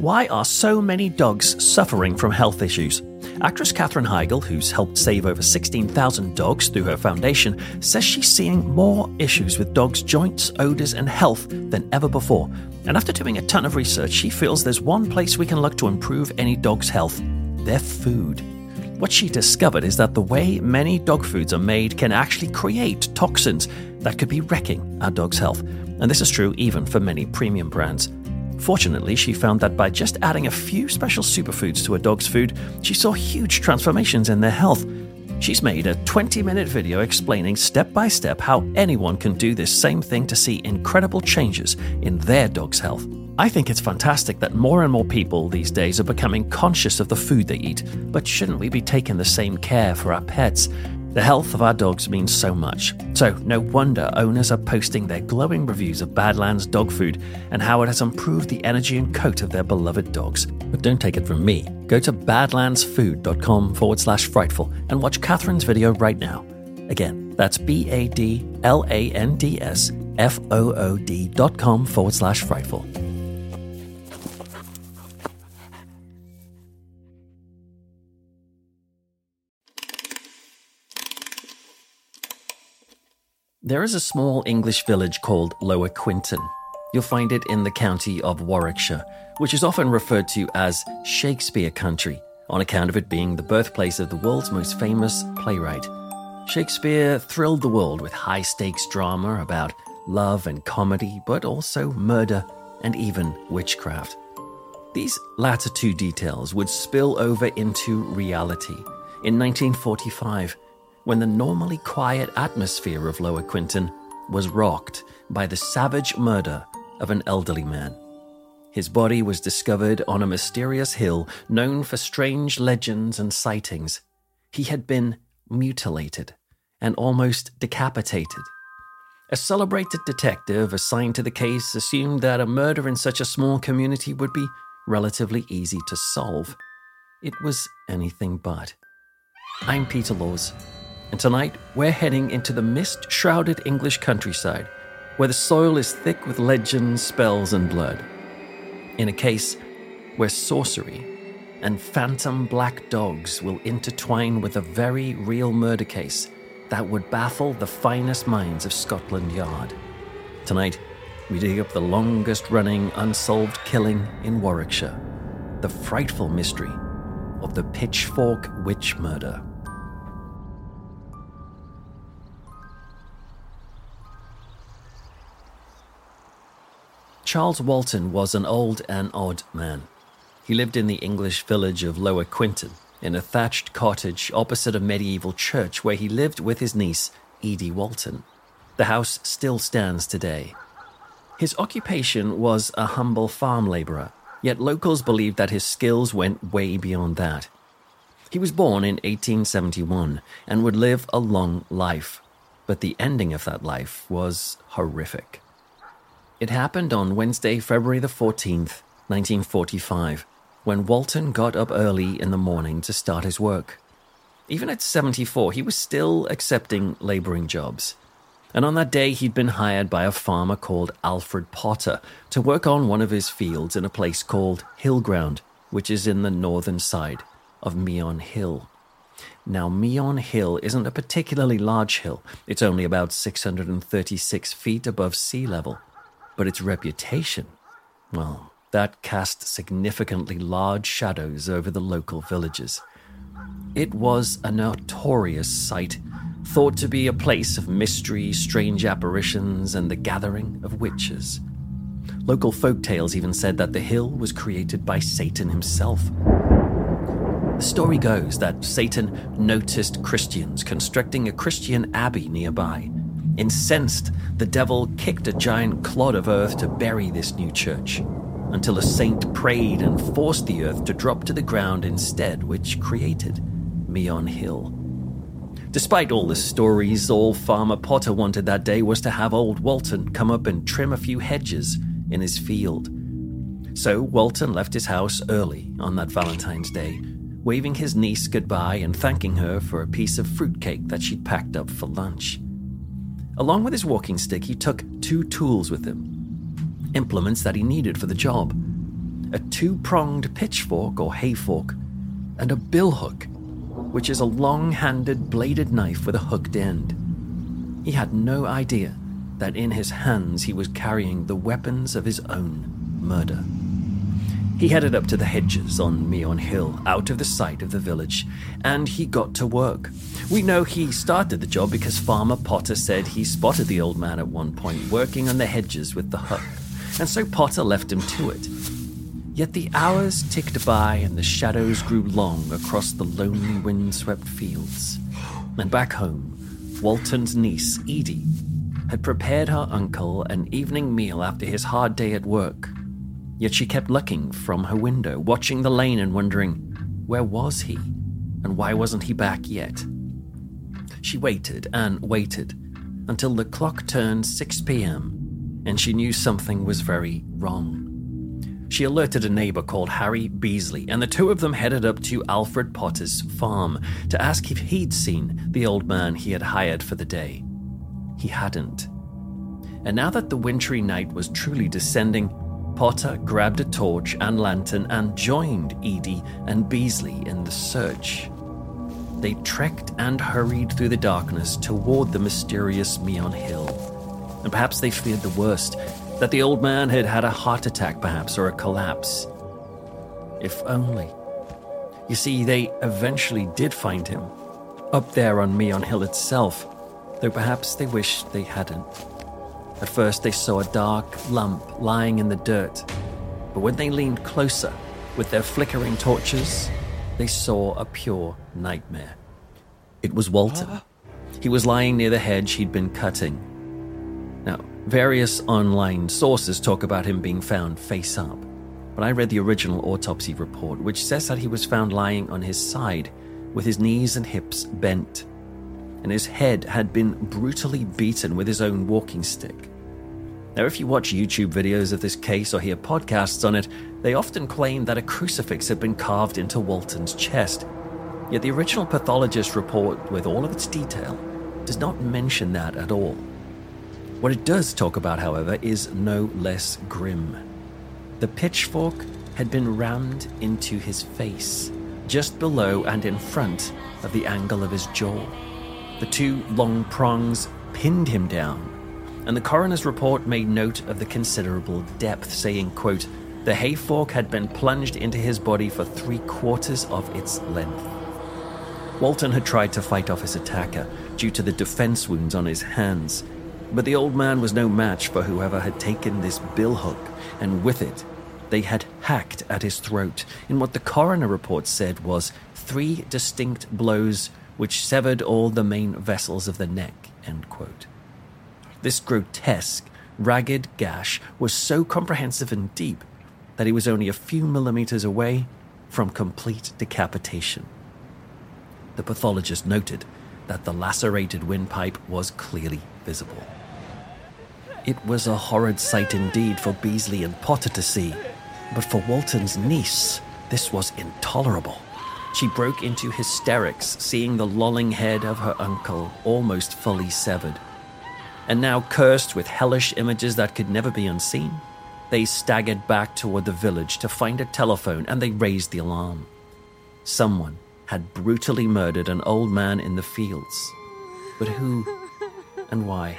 Why are so many dogs suffering from health issues? Actress Katherine Heigl, who's helped save over 16,000 dogs through her foundation, says she's seeing more issues with dogs' joints, odours, and health than ever before. And after doing a ton of research, she feels there's one place we can look to improve any dog's health their food. What she discovered is that the way many dog foods are made can actually create toxins that could be wrecking our dog's health. And this is true even for many premium brands. Fortunately, she found that by just adding a few special superfoods to a dog's food, she saw huge transformations in their health. She's made a 20 minute video explaining step by step how anyone can do this same thing to see incredible changes in their dog's health. I think it's fantastic that more and more people these days are becoming conscious of the food they eat, but shouldn't we be taking the same care for our pets? The health of our dogs means so much. So, no wonder owners are posting their glowing reviews of Badlands dog food and how it has improved the energy and coat of their beloved dogs. But don't take it from me. Go to badlandsfood.com forward slash frightful and watch Katherine's video right now. Again, that's B A D L A N D S F O O D dot com forward slash frightful. There is a small English village called Lower Quinton. You'll find it in the county of Warwickshire, which is often referred to as Shakespeare Country, on account of it being the birthplace of the world's most famous playwright. Shakespeare thrilled the world with high stakes drama about love and comedy, but also murder and even witchcraft. These latter two details would spill over into reality in 1945 when the normally quiet atmosphere of Lower Quinton was rocked by the savage murder of an elderly man. His body was discovered on a mysterious hill known for strange legends and sightings. He had been mutilated and almost decapitated. A celebrated detective assigned to the case assumed that a murder in such a small community would be relatively easy to solve. It was anything but. I'm Peter Laws, and tonight we're heading into the mist shrouded English countryside, where the soil is thick with legends, spells, and blood. In a case where sorcery and phantom black dogs will intertwine with a very real murder case that would baffle the finest minds of Scotland Yard. Tonight, we dig up the longest running unsolved killing in Warwickshire the frightful mystery of the Pitchfork Witch Murder. Charles Walton was an old and odd man. He lived in the English village of Lower Quinton, in a thatched cottage opposite a medieval church where he lived with his niece, Edie Walton. The house still stands today. His occupation was a humble farm labourer, yet locals believed that his skills went way beyond that. He was born in 1871 and would live a long life, but the ending of that life was horrific. It happened on Wednesday, February the 14th, 1945, when Walton got up early in the morning to start his work. Even at 74, he was still accepting laboring jobs. And on that day, he'd been hired by a farmer called Alfred Potter to work on one of his fields in a place called Hillground, which is in the northern side of Meon Hill. Now, Meon Hill isn't a particularly large hill, it's only about 636 feet above sea level but its reputation, well, that cast significantly large shadows over the local villages. It was a notorious site, thought to be a place of mystery, strange apparitions, and the gathering of witches. Local folk tales even said that the hill was created by Satan himself. The story goes that Satan noticed Christians constructing a Christian abbey nearby Incensed, the devil kicked a giant clod of earth to bury this new church. until a saint prayed and forced the earth to drop to the ground instead, which created Meon Hill. Despite all the stories, all Farmer Potter wanted that day was to have old Walton come up and trim a few hedges in his field. So Walton left his house early on that Valentine's Day, waving his niece goodbye and thanking her for a piece of fruitcake that she'd packed up for lunch. Along with his walking stick, he took two tools with him implements that he needed for the job a two pronged pitchfork or hayfork, and a billhook, which is a long handed bladed knife with a hooked end. He had no idea that in his hands he was carrying the weapons of his own murder. He headed up to the hedges on Meon Hill, out of the sight of the village, and he got to work. We know he started the job because Farmer Potter said he spotted the old man at one point working on the hedges with the hook, and so Potter left him to it. Yet the hours ticked by and the shadows grew long across the lonely windswept fields. And back home, Walton's niece, Edie, had prepared her uncle an evening meal after his hard day at work Yet she kept looking from her window, watching the lane and wondering, where was he? And why wasn't he back yet? She waited and waited until the clock turned 6 p.m. and she knew something was very wrong. She alerted a neighbor called Harry Beasley, and the two of them headed up to Alfred Potter's farm to ask if he'd seen the old man he had hired for the day. He hadn't. And now that the wintry night was truly descending, Potter grabbed a torch and lantern and joined Edie and Beasley in the search. They trekked and hurried through the darkness toward the mysterious Meon Hill. And perhaps they feared the worst that the old man had had a heart attack, perhaps, or a collapse. If only. You see, they eventually did find him, up there on Meon Hill itself, though perhaps they wished they hadn't. At first, they saw a dark lump lying in the dirt, but when they leaned closer with their flickering torches, they saw a pure nightmare. It was Walton. He was lying near the hedge he'd been cutting. Now, various online sources talk about him being found face up, but I read the original autopsy report, which says that he was found lying on his side with his knees and hips bent and his head had been brutally beaten with his own walking stick. Now, if you watch YouTube videos of this case or hear podcasts on it, they often claim that a crucifix had been carved into Walton's chest. Yet the original pathologist report, with all of its detail, does not mention that at all. What it does talk about, however, is no less grim. The pitchfork had been rammed into his face, just below and in front of the angle of his jaw. The two long prongs pinned him down, and the coroner's report made note of the considerable depth, saying, quote, the hayfork had been plunged into his body for three quarters of its length. Walton had tried to fight off his attacker due to the defense wounds on his hands, but the old man was no match for whoever had taken this billhook, and with it, they had hacked at his throat in what the coroner report said was three distinct blows which severed all the main vessels of the neck. This grotesque, ragged gash was so comprehensive and deep that he was only a few millimeters away from complete decapitation. The pathologist noted that the lacerated windpipe was clearly visible. It was a horrid sight indeed for Beasley and Potter to see, but for Walton's niece, this was intolerable. She broke into hysterics, seeing the lolling head of her uncle almost fully severed. And now, cursed with hellish images that could never be unseen, they staggered back toward the village to find a telephone and they raised the alarm. Someone had brutally murdered an old man in the fields. But who and why?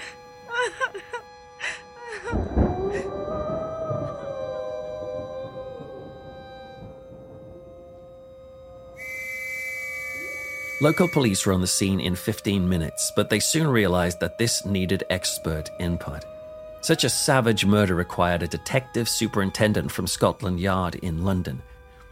Local police were on the scene in 15 minutes, but they soon realized that this needed expert input. Such a savage murder required a detective superintendent from Scotland Yard in London.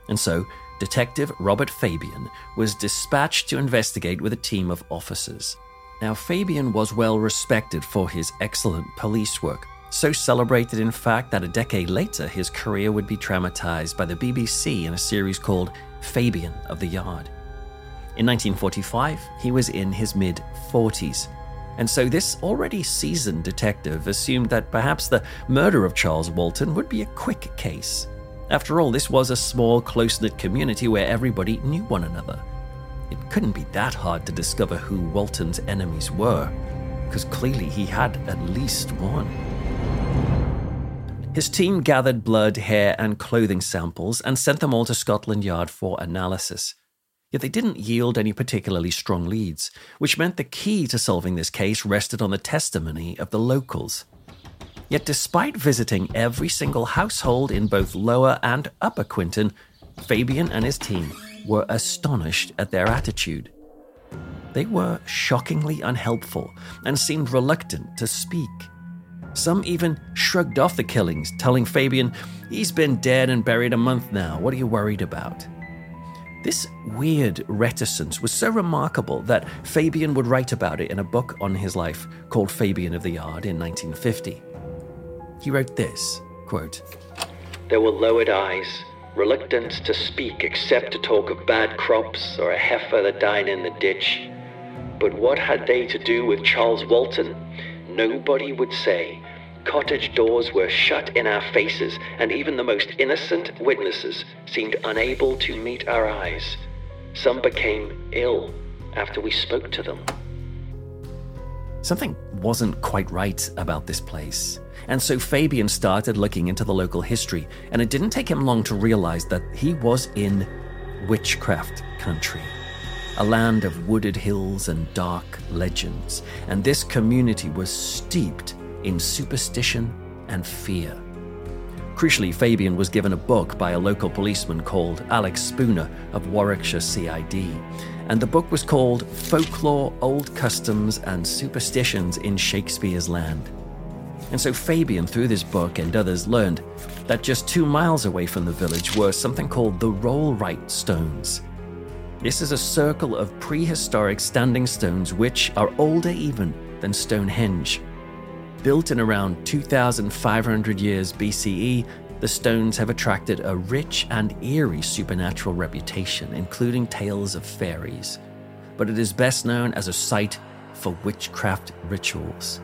And so, Detective Robert Fabian was dispatched to investigate with a team of officers. Now, Fabian was well respected for his excellent police work, So celebrated, in fact, that a decade later his career would be dramatized by the BBC in a series called Fabian of the Yard. In 1945, he was in his mid 40s, and so this already seasoned detective assumed that perhaps the murder of Charles Walton would be a quick case. After all, this was a small, close knit community where everybody knew one another. It couldn't be that hard to discover who Walton's enemies were, because clearly he had at least one. His team gathered blood, hair, and clothing samples and sent them all to Scotland Yard for analysis. Yet they didn't yield any particularly strong leads, which meant the key to solving this case rested on the testimony of the locals. Yet, despite visiting every single household in both Lower and Upper Quinton, Fabian and his team were astonished at their attitude. They were shockingly unhelpful and seemed reluctant to speak. Some even shrugged off the killings, telling Fabian, He's been dead and buried a month now. What are you worried about? This weird reticence was so remarkable that Fabian would write about it in a book on his life called Fabian of the Yard in 1950. He wrote this quote, There were lowered eyes, reluctance to speak except to talk of bad crops or a heifer that died in the ditch. But what had they to do with Charles Walton? Nobody would say. Cottage doors were shut in our faces, and even the most innocent witnesses seemed unable to meet our eyes. Some became ill after we spoke to them. Something wasn't quite right about this place. And so Fabian started looking into the local history, and it didn't take him long to realize that he was in witchcraft country a land of wooded hills and dark legends, and this community was steeped in superstition and fear. Crucially, Fabian was given a book by a local policeman called Alex Spooner of Warwickshire CID, and the book was called Folklore, Old Customs, and Superstitions in Shakespeare's Land. And so Fabian, through this book and others, learned that just two miles away from the village were something called the Rollright Stones. This is a circle of prehistoric standing stones which are older even than Stonehenge. Built in around 2,500 years BCE, the stones have attracted a rich and eerie supernatural reputation, including tales of fairies. But it is best known as a site for witchcraft rituals.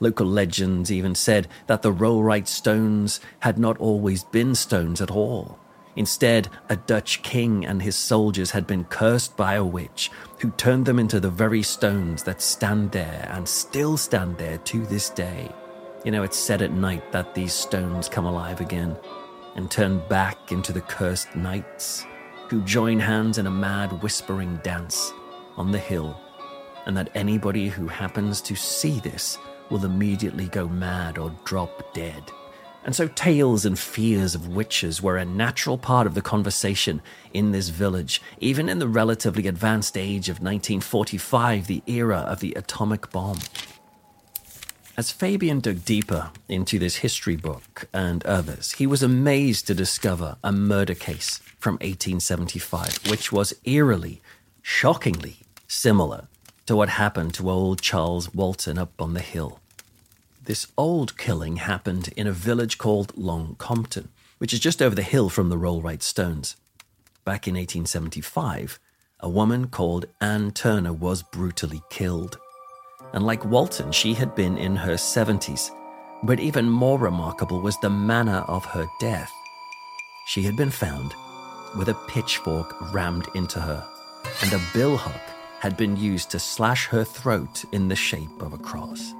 Local legends even said that the Rollright stones had not always been stones at all. Instead, a Dutch king and his soldiers had been cursed by a witch who turned them into the very stones that stand there and still stand there to this day. You know, it's said at night that these stones come alive again and turn back into the cursed knights who join hands in a mad whispering dance on the hill, and that anybody who happens to see this will immediately go mad or drop dead. And so tales and fears of witches were a natural part of the conversation in this village, even in the relatively advanced age of 1945, the era of the atomic bomb. As Fabian dug deeper into this history book and others, he was amazed to discover a murder case from 1875, which was eerily, shockingly similar to what happened to old Charles Walton up on the hill. This old killing happened in a village called Long Compton, which is just over the hill from the Rollright Stones. Back in 1875, a woman called Anne Turner was brutally killed. And like Walton, she had been in her 70s. But even more remarkable was the manner of her death. She had been found with a pitchfork rammed into her, and a billhook had been used to slash her throat in the shape of a cross.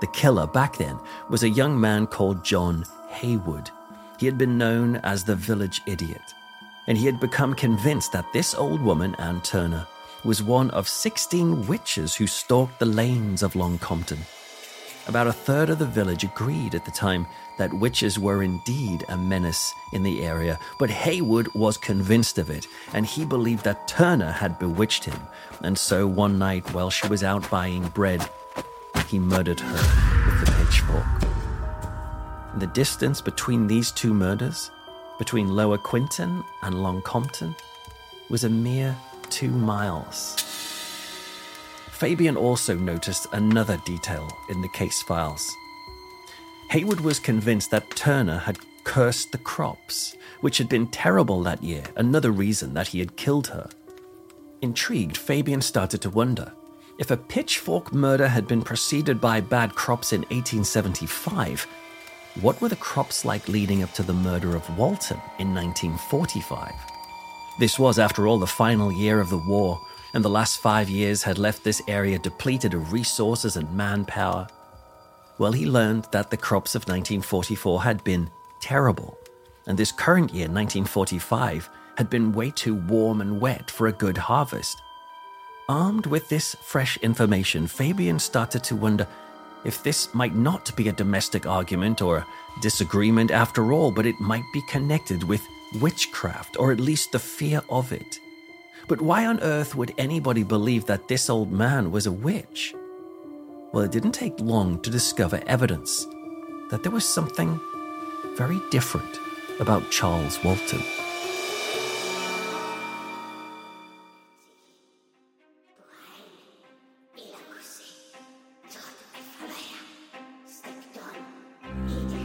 The killer back then was a young man called John Haywood. He had been known as the village idiot, and he had become convinced that this old woman, Anne Turner, was one of 16 witches who stalked the lanes of Long Compton. About a third of the village agreed at the time that witches were indeed a menace in the area, but Haywood was convinced of it, and he believed that Turner had bewitched him. And so one night, while she was out buying bread, he murdered her with the pitchfork. The distance between these two murders between Lower Quinton and Long Compton was a mere two miles. Fabian also noticed another detail in the case files. Haywood was convinced that Turner had cursed the crops, which had been terrible that year, another reason that he had killed her. Intrigued, Fabian started to wonder if a pitchfork murder had been preceded by bad crops in 1875, what were the crops like leading up to the murder of Walton in 1945? This was, after all, the final year of the war, and the last five years had left this area depleted of resources and manpower. Well, he learned that the crops of 1944 had been terrible, and this current year, 1945, had been way too warm and wet for a good harvest. Armed with this fresh information, Fabian started to wonder if this might not be a domestic argument or a disagreement after all, but it might be connected with witchcraft, or at least the fear of it. But why on earth would anybody believe that this old man was a witch? Well, it didn't take long to discover evidence that there was something very different about Charles Walton.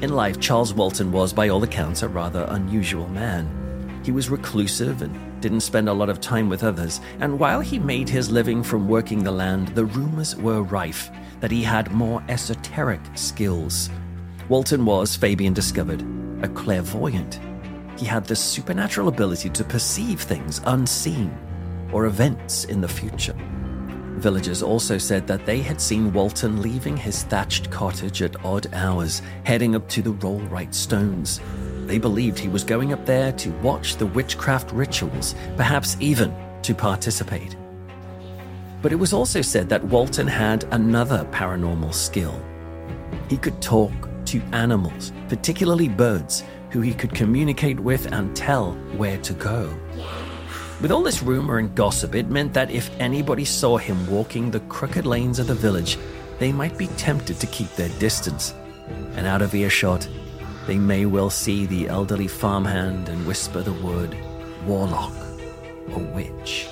In life, Charles Walton was, by all accounts, a rather unusual man. He was reclusive and didn't spend a lot of time with others, and while he made his living from working the land, the rumors were rife that he had more esoteric skills. Walton was, Fabian discovered, a clairvoyant. He had the supernatural ability to perceive things unseen or events in the future. Villagers also said that they had seen Walton leaving his thatched cottage at odd hours, heading up to the Rollright Stones. They believed he was going up there to watch the witchcraft rituals, perhaps even to participate. But it was also said that Walton had another paranormal skill. He could talk to animals, particularly birds, who he could communicate with and tell where to go. With all this rumor and gossip, it meant that if anybody saw him walking the crooked lanes of the village, they might be tempted to keep their distance. And out of earshot, they may well see the elderly farmhand and whisper the word warlock or witch.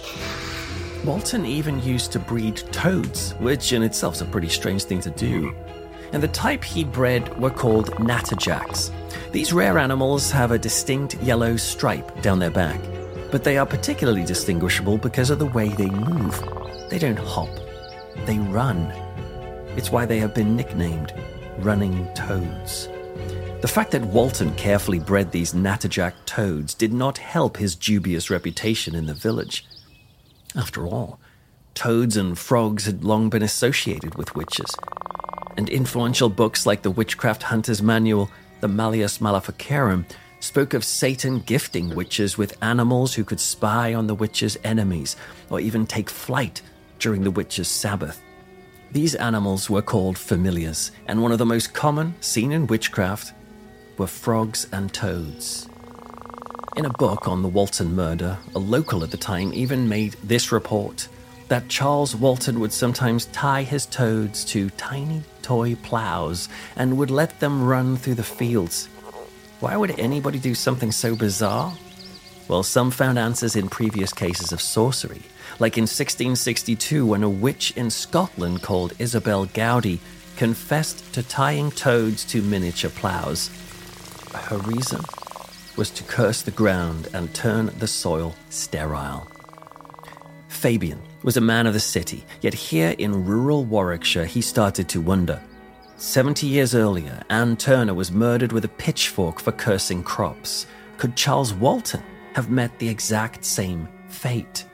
Walton even used to breed toads, which in itself is a pretty strange thing to do. And the type he bred were called natterjacks. These rare animals have a distinct yellow stripe down their back but they are particularly distinguishable because of the way they move. They don't hop, they run. It's why they have been nicknamed running toads. The fact that Walton carefully bred these natterjack toads did not help his dubious reputation in the village. After all, toads and frogs had long been associated with witches, and influential books like the Witchcraft Hunter's Manual, the Malleus Maleficarum, spoke of Satan gifting witches with animals who could spy on the witch's enemies or even take flight during the witch's Sabbath. These animals were called familiars, and one of the most common seen in witchcraft were frogs and toads. In a book on the Walton murder, a local at the time even made this report that Charles Walton would sometimes tie his toads to tiny toy plows and would let them run through the fields why would anybody do something so bizarre? Well, some found answers in previous cases of sorcery, like in 1662 when a witch in Scotland called Isobel Gowdie confessed to tying toads to miniature ploughs. Her reason was to curse the ground and turn the soil sterile. Fabian was a man of the city, yet here in rural Warwickshire he started to wonder 70 years earlier, Anne Turner was murdered with a pitchfork for cursing crops. Could Charles Walton have met the exact same fate?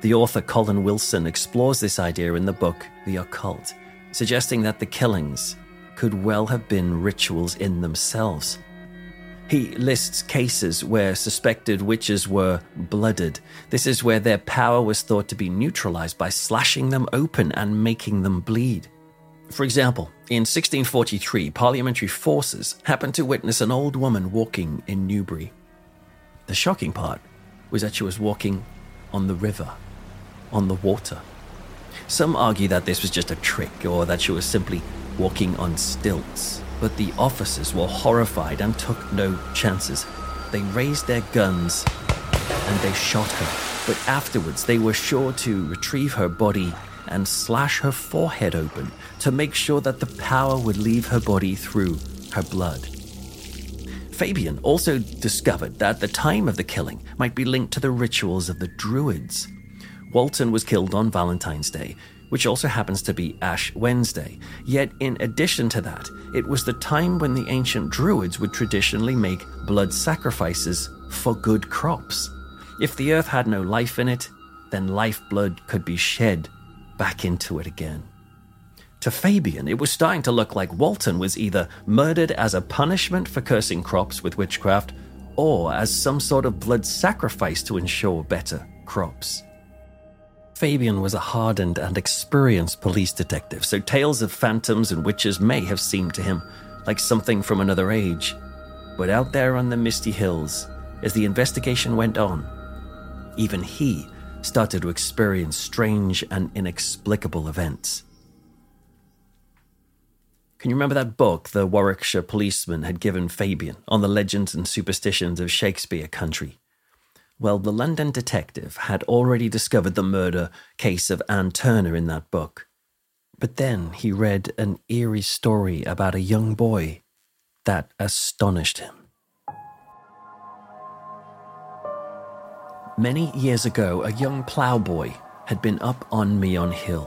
The author Colin Wilson explores this idea in the book The Occult, suggesting that the killings could well have been rituals in themselves. He lists cases where suspected witches were blooded. This is where their power was thought to be neutralized by slashing them open and making them bleed. For example, in 1643, parliamentary forces happened to witness an old woman walking in Newbury. The shocking part was that she was walking on the river, on the water. Some argue that this was just a trick or that she was simply walking on stilts, but the officers were horrified and took no chances. they raised their guns and they shot her. But afterwards, they were sure to retrieve her body and slash her forehead open to make sure that the power would leave her body through her blood. Fabian also discovered that the time of the killing might be linked to the rituals of the Druids. Walton was killed on Valentine's Day, which also happens to be Ash Wednesday. Yet, in addition to that, it was the time when the ancient Druids would traditionally make blood sacrifices for good crops. If the earth had no life in it, then lifeblood could be shed back into it again. To Fabian, it was starting to look like Walton was either murdered as a punishment for cursing crops with witchcraft or as some sort of blood sacrifice to ensure better crops. Fabian was a hardened and experienced police detective, so tales of phantoms and witches may have seemed to him like something from another age. But out there on the misty hills, as the investigation went on, even he started to experience strange and inexplicable events. Can you remember that book the Warwickshire policeman had given Fabian on the legends and superstitions of Shakespeare country? Well, the London detective had already discovered the murder case of Anne Turner in that book. But then he read an eerie story about a young boy that astonished him. Many years ago, a young ploughboy had been up on Meon Hill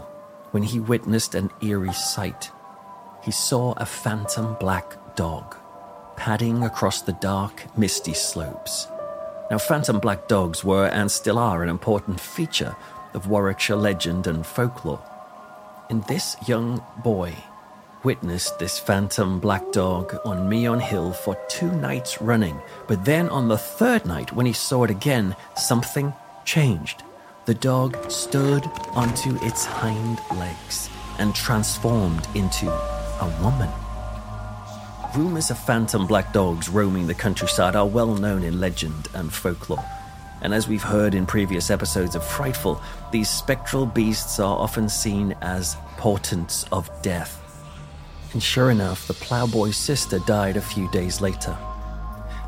when he witnessed an eerie sight. He saw a phantom black dog padding across the dark, misty slopes. Now, phantom black dogs were and still are an important feature of Warwickshire legend and folklore. And this young boy witnessed this phantom black dog on Meon Hill for two nights running. But then on the third night, when he saw it again, something changed. The dog stood onto its hind legs and transformed into a woman. Rumours of phantom black dogs roaming the countryside are well known in legend and folklore. And as we've heard in previous episodes of Frightful, these spectral beasts are often seen as portents of death and sure enough, the ploughboy's sister died a few days later.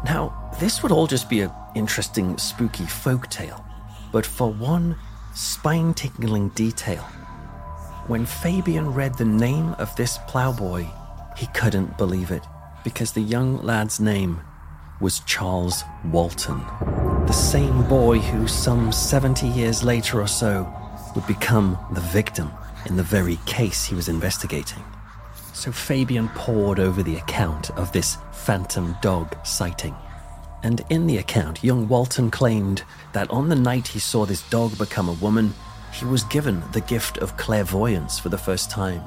Now, this would all just be an interesting, spooky folk tale, but for one spine tingling detail, when Fabian read the name of this ploughboy, he couldn't believe it because the young lad's name was Charles Walton, the same boy who, some 70 years later or so, would become the victim in the very case he was investigating. So Fabian pored over the account of this phantom dog sighting. And in the account, young Walton claimed that on the night he saw this dog become a woman, he was given the gift of clairvoyance for the first time.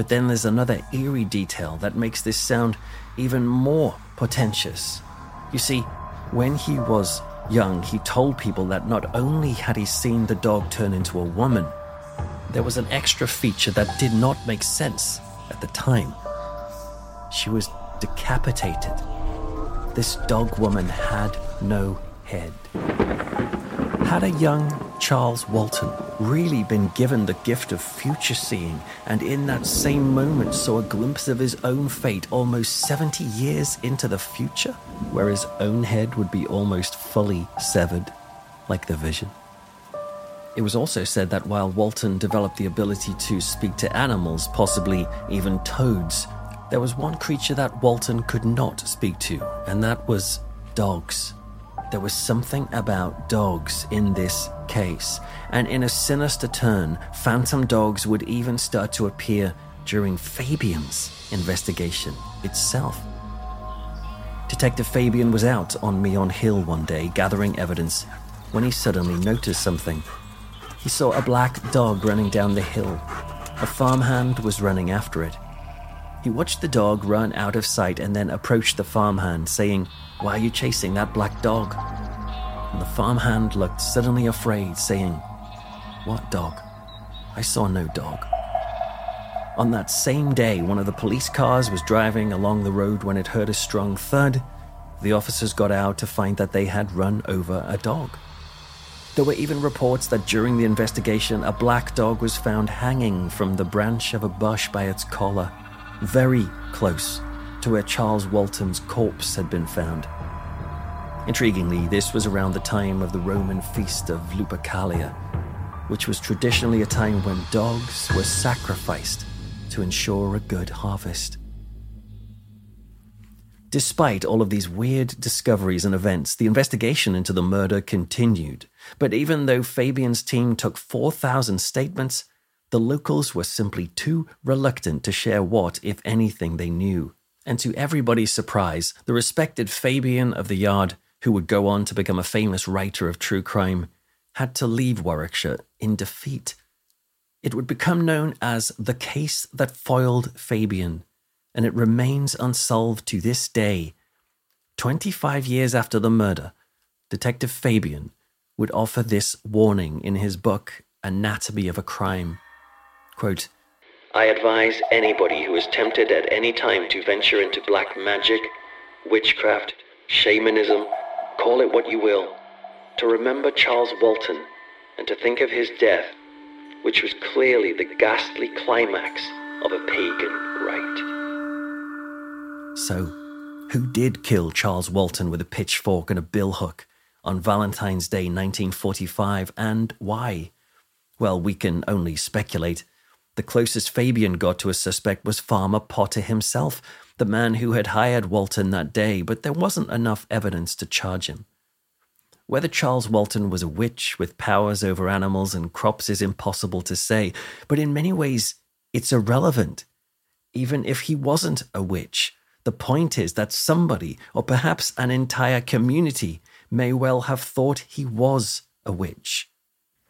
But then there's another eerie detail that makes this sound even more portentous. You see, when he was young, he told people that not only had he seen the dog turn into a woman, there was an extra feature that did not make sense at the time. She was decapitated. This dog woman had no head. Had a young Charles Walton really been given the gift of future seeing and in that same moment saw a glimpse of his own fate almost 70 years into the future, where his own head would be almost fully severed, like the vision? It was also said that while Walton developed the ability to speak to animals, possibly even toads, there was one creature that Walton could not speak to, and that was dogs. There was something about dogs in this case, and in a sinister turn, phantom dogs would even start to appear during Fabian's investigation itself. Detective Fabian was out on Meon Hill one day gathering evidence when he suddenly noticed something he saw a black dog running down the hill. A farmhand was running after it. He watched the dog run out of sight and then approached the farmhand, saying, Why are you chasing that black dog? And the farmhand looked suddenly afraid, saying, What dog? I saw no dog. On that same day, one of the police cars was driving along the road when it heard a strong thud. The officers got out to find that they had run over a dog. There were even reports that during the investigation, a black dog was found hanging from the branch of a bush by its collar, very close to where Charles Walton's corpse had been found. Intriguingly, this was around the time of the Roman feast of Lupercalia, which was traditionally a time when dogs were sacrificed to ensure a good harvest. Despite all of these weird discoveries and events, the investigation into the murder continued. But even though Fabian's team took 4,000 statements, the locals were simply too reluctant to share what, if anything, they knew. And to everybody's surprise, the respected Fabian of the Yard, who would go on to become a famous writer of true crime, had to leave Warwickshire in defeat. It would become known as the case that foiled Fabian and it remains unsolved to this day. 25 years after the murder, Detective Fabian would offer this warning in his book, Anatomy of a Crime. Quote, I advise anybody who is tempted at any time to venture into black magic, witchcraft, shamanism, call it what you will, to remember Charles Walton and to think of his death, which was clearly the ghastly climax of a pagan rite. So, who did kill Charles Walton with a pitchfork and a billhook on Valentine's Day 1945 and why? Well, we can only speculate. The closest Fabian got to a suspect was Farmer Potter himself, the man who had hired Walton that day, but there wasn't enough evidence to charge him. Whether Charles Walton was a witch with powers over animals and crops is impossible to say, but in many ways, it's irrelevant. Even if he wasn't a witch, the point is that somebody, or perhaps an entire community, may well have thought he was a witch.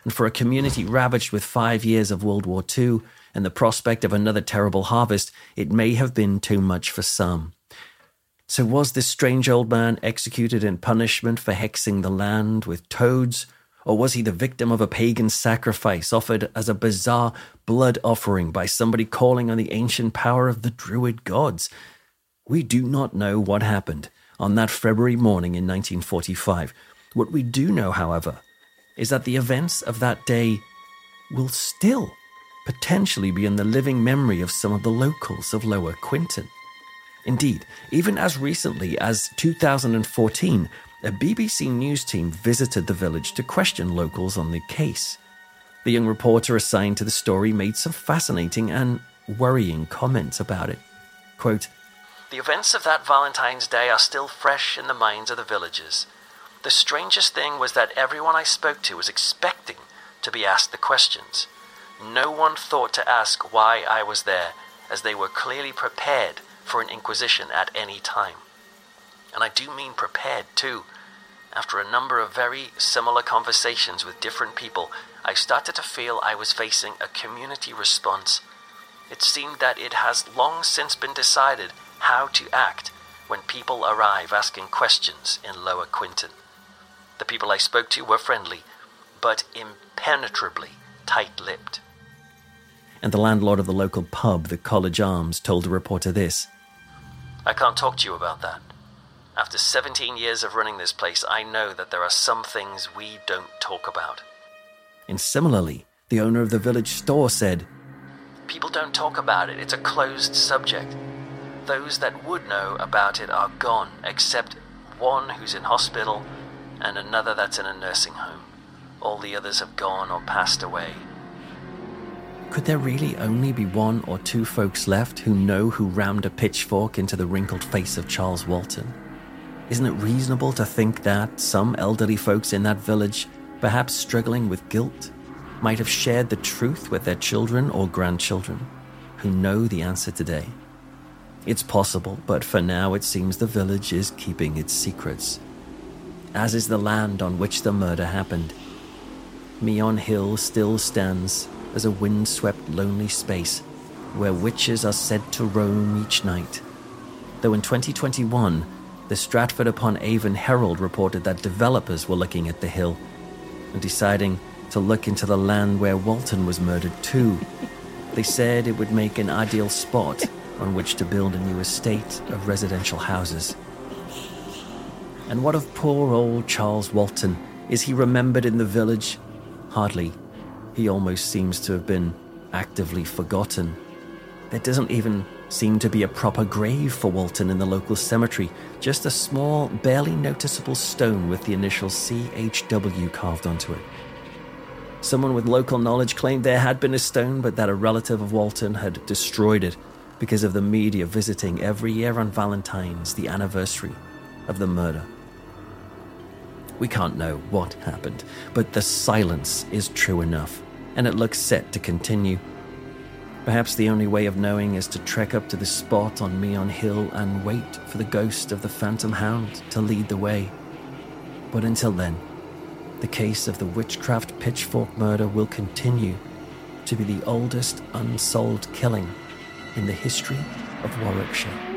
And for a community ravaged with five years of World War II and the prospect of another terrible harvest, it may have been too much for some. So, was this strange old man executed in punishment for hexing the land with toads? Or was he the victim of a pagan sacrifice offered as a bizarre blood offering by somebody calling on the ancient power of the Druid gods? We do not know what happened on that February morning in 1945. What we do know, however, is that the events of that day will still potentially be in the living memory of some of the locals of Lower Quinton. Indeed, even as recently as 2014, a BBC News team visited the village to question locals on the case. The young reporter assigned to the story made some fascinating and worrying comments about it. Quote, the events of that Valentine's Day are still fresh in the minds of the villagers. The strangest thing was that everyone I spoke to was expecting to be asked the questions. No one thought to ask why I was there, as they were clearly prepared for an inquisition at any time. And I do mean prepared, too. After a number of very similar conversations with different people, I started to feel I was facing a community response. It seemed that it has long since been decided how to act when people arrive asking questions in Lower Quinton. The people I spoke to were friendly, but impenetrably tight lipped. And the landlord of the local pub, the College Arms, told the reporter this I can't talk to you about that. After 17 years of running this place, I know that there are some things we don't talk about. And similarly, the owner of the village store said, People don't talk about it, it's a closed subject those that would know about it are gone, except one who's in hospital and another that's in a nursing home. All the others have gone or passed away. Could there really only be one or two folks left who know who rammed a pitchfork into the wrinkled face of Charles Walton? Isn't it reasonable to think that some elderly folks in that village, perhaps struggling with guilt, might have shared the truth with their children or grandchildren who know the answer today? It's possible, but for now it seems the village is keeping its secrets, as is the land on which the murder happened. Meon Hill still stands as a wind-swept lonely space where witches are said to roam each night. Though in 2021, the Stratford upon Avon Herald reported that developers were looking at the hill and deciding to look into the land where Walton was murdered too. They said it would make an ideal spot on which to build a new estate of residential houses. And what of poor old Charles Walton? Is he remembered in the village? Hardly. He almost seems to have been actively forgotten. There doesn't even seem to be a proper grave for Walton in the local cemetery, just a small, barely noticeable stone with the initial CHW carved onto it. Someone with local knowledge claimed there had been a stone, but that a relative of Walton had destroyed it because of the media visiting every year on Valentine's, the anniversary of the murder. We can't know what happened, but the silence is true enough, and it looks set to continue. Perhaps the only way of knowing is to trek up to the spot on Meon Hill and wait for the ghost of the Phantom Hound to lead the way. But until then, the case of the witchcraft pitchfork murder will continue to be the oldest unsolved killing in the history of Warwickshire.